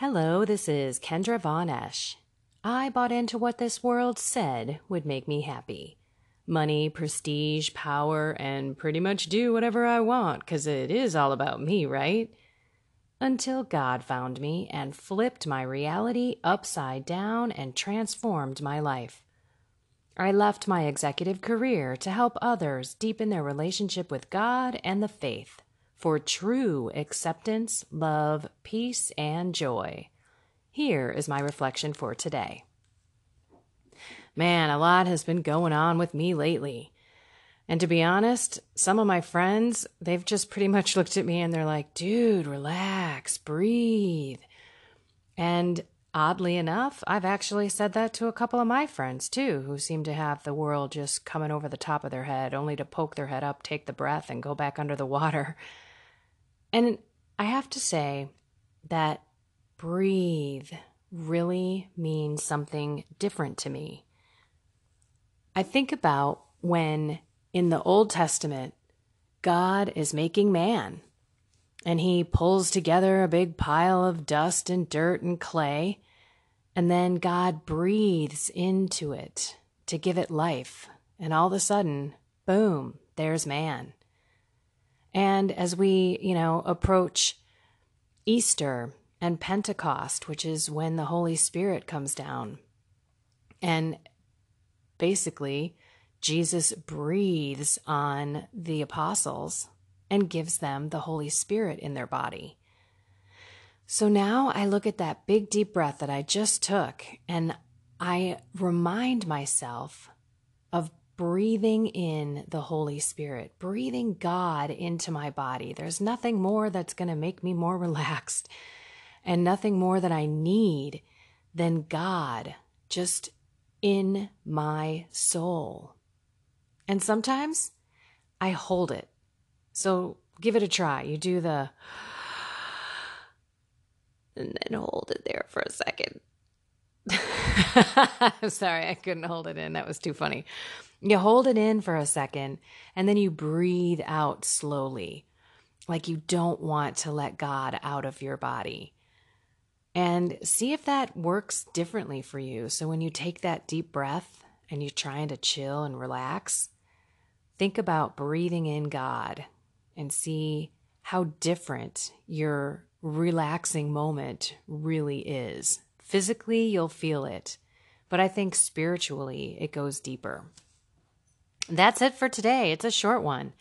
Hello, this is Kendra Von Esch. I bought into what this world said would make me happy money, prestige, power, and pretty much do whatever I want, because it is all about me, right? Until God found me and flipped my reality upside down and transformed my life. I left my executive career to help others deepen their relationship with God and the faith for true acceptance, love, peace, and joy. Here is my reflection for today. Man, a lot has been going on with me lately. And to be honest, some of my friends, they've just pretty much looked at me and they're like, dude, relax, breathe. And oddly enough, I've actually said that to a couple of my friends too, who seem to have the world just coming over the top of their head, only to poke their head up, take the breath, and go back under the water. And I have to say that breathe really means something different to me. I think about when in the Old Testament, God is making man and he pulls together a big pile of dust and dirt and clay, and then God breathes into it to give it life. And all of a sudden, boom, there's man. And as we, you know, approach Easter and Pentecost, which is when the Holy Spirit comes down, and basically, Jesus breathes on the apostles and gives them the Holy Spirit in their body. So now I look at that big deep breath that I just took and I remind myself of breathing in the Holy Spirit, breathing God into my body. There's nothing more that's going to make me more relaxed and nothing more that I need than God just in my soul. And sometimes I hold it. So give it a try. You do the and then hold it there for a second. I'm sorry, I couldn't hold it in. That was too funny. You hold it in for a second and then you breathe out slowly, like you don't want to let God out of your body. And see if that works differently for you. So when you take that deep breath and you're trying to chill and relax, think about breathing in God and see how different your relaxing moment really is. Physically, you'll feel it, but I think spiritually, it goes deeper. That's it for today. It's a short one.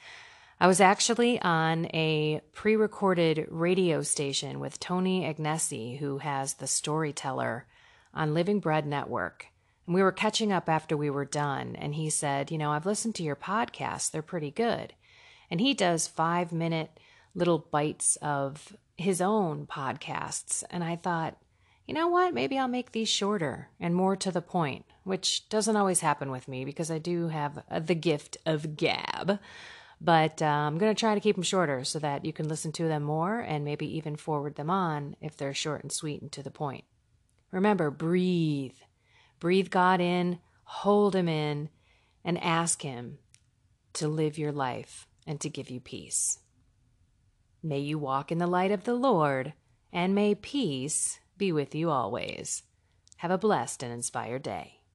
I was actually on a pre recorded radio station with Tony Agnesi, who has the storyteller on Living Bread Network. And we were catching up after we were done. And he said, You know, I've listened to your podcasts, they're pretty good. And he does five minute little bites of his own podcasts. And I thought, you know what? Maybe I'll make these shorter and more to the point, which doesn't always happen with me because I do have uh, the gift of gab. But uh, I'm going to try to keep them shorter so that you can listen to them more and maybe even forward them on if they're short and sweet and to the point. Remember, breathe. Breathe God in, hold Him in, and ask Him to live your life and to give you peace. May you walk in the light of the Lord, and may peace be with you always. Have a blessed and inspired day.